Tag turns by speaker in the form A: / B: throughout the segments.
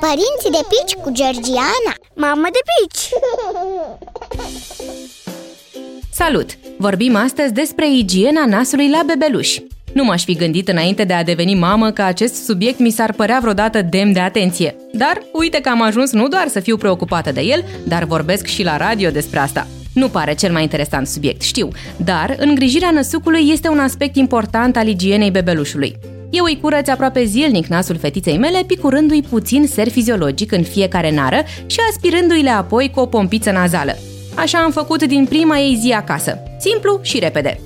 A: Părinții de pici cu Georgiana
B: Mamă de pici!
C: Salut! Vorbim astăzi despre igiena nasului la bebeluși. Nu m-aș fi gândit înainte de a deveni mamă că acest subiect mi s-ar părea vreodată demn de atenție. Dar uite că am ajuns nu doar să fiu preocupată de el, dar vorbesc și la radio despre asta. Nu pare cel mai interesant subiect, știu, dar îngrijirea năsucului este un aspect important al igienei bebelușului. Eu îi curăț aproape zilnic nasul fetiței mele, picurându-i puțin ser fiziologic în fiecare nară și aspirându-i-le apoi cu o pompiță nazală. Așa am făcut din prima ei zi acasă. Simplu și repede.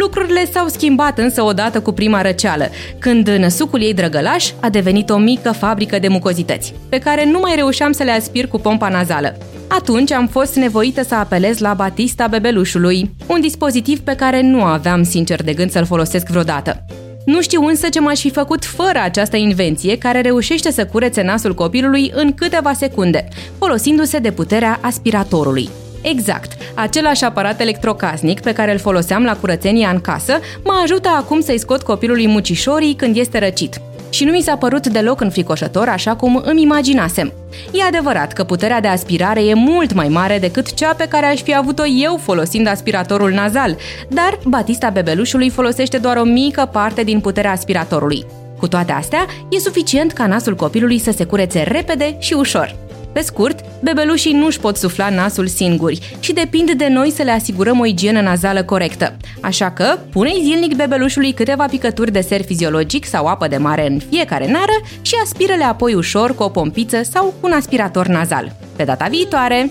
C: Lucrurile s-au schimbat însă odată cu prima răceală, când năsucul ei drăgălaș a devenit o mică fabrică de mucozități, pe care nu mai reușeam să le aspir cu pompa nazală. Atunci am fost nevoită să apelez la Batista bebelușului, un dispozitiv pe care nu aveam sincer de gând să-l folosesc vreodată. Nu știu însă ce m-aș fi făcut fără această invenție care reușește să curețe nasul copilului în câteva secunde, folosindu-se de puterea aspiratorului. Exact, același aparat electrocasnic pe care îl foloseam la curățenia în casă mă ajută acum să-i scot copilului mucișorii când este răcit. Și nu mi s-a părut deloc înfricoșător așa cum îmi imaginasem. E adevărat că puterea de aspirare e mult mai mare decât cea pe care aș fi avut-o eu folosind aspiratorul nazal, dar Batista bebelușului folosește doar o mică parte din puterea aspiratorului. Cu toate astea, e suficient ca nasul copilului să se curețe repede și ușor. Pe scurt, bebelușii nu își pot sufla nasul singuri și depind de noi să le asigurăm o igienă nazală corectă. Așa că, pune zilnic bebelușului câteva picături de ser fiziologic sau apă de mare în fiecare nară și aspiră-le apoi ușor cu o pompiță sau cu un aspirator nazal. Pe data viitoare!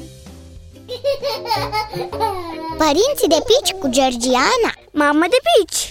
A: Părinții de pici cu Georgiana
B: Mamă de pici!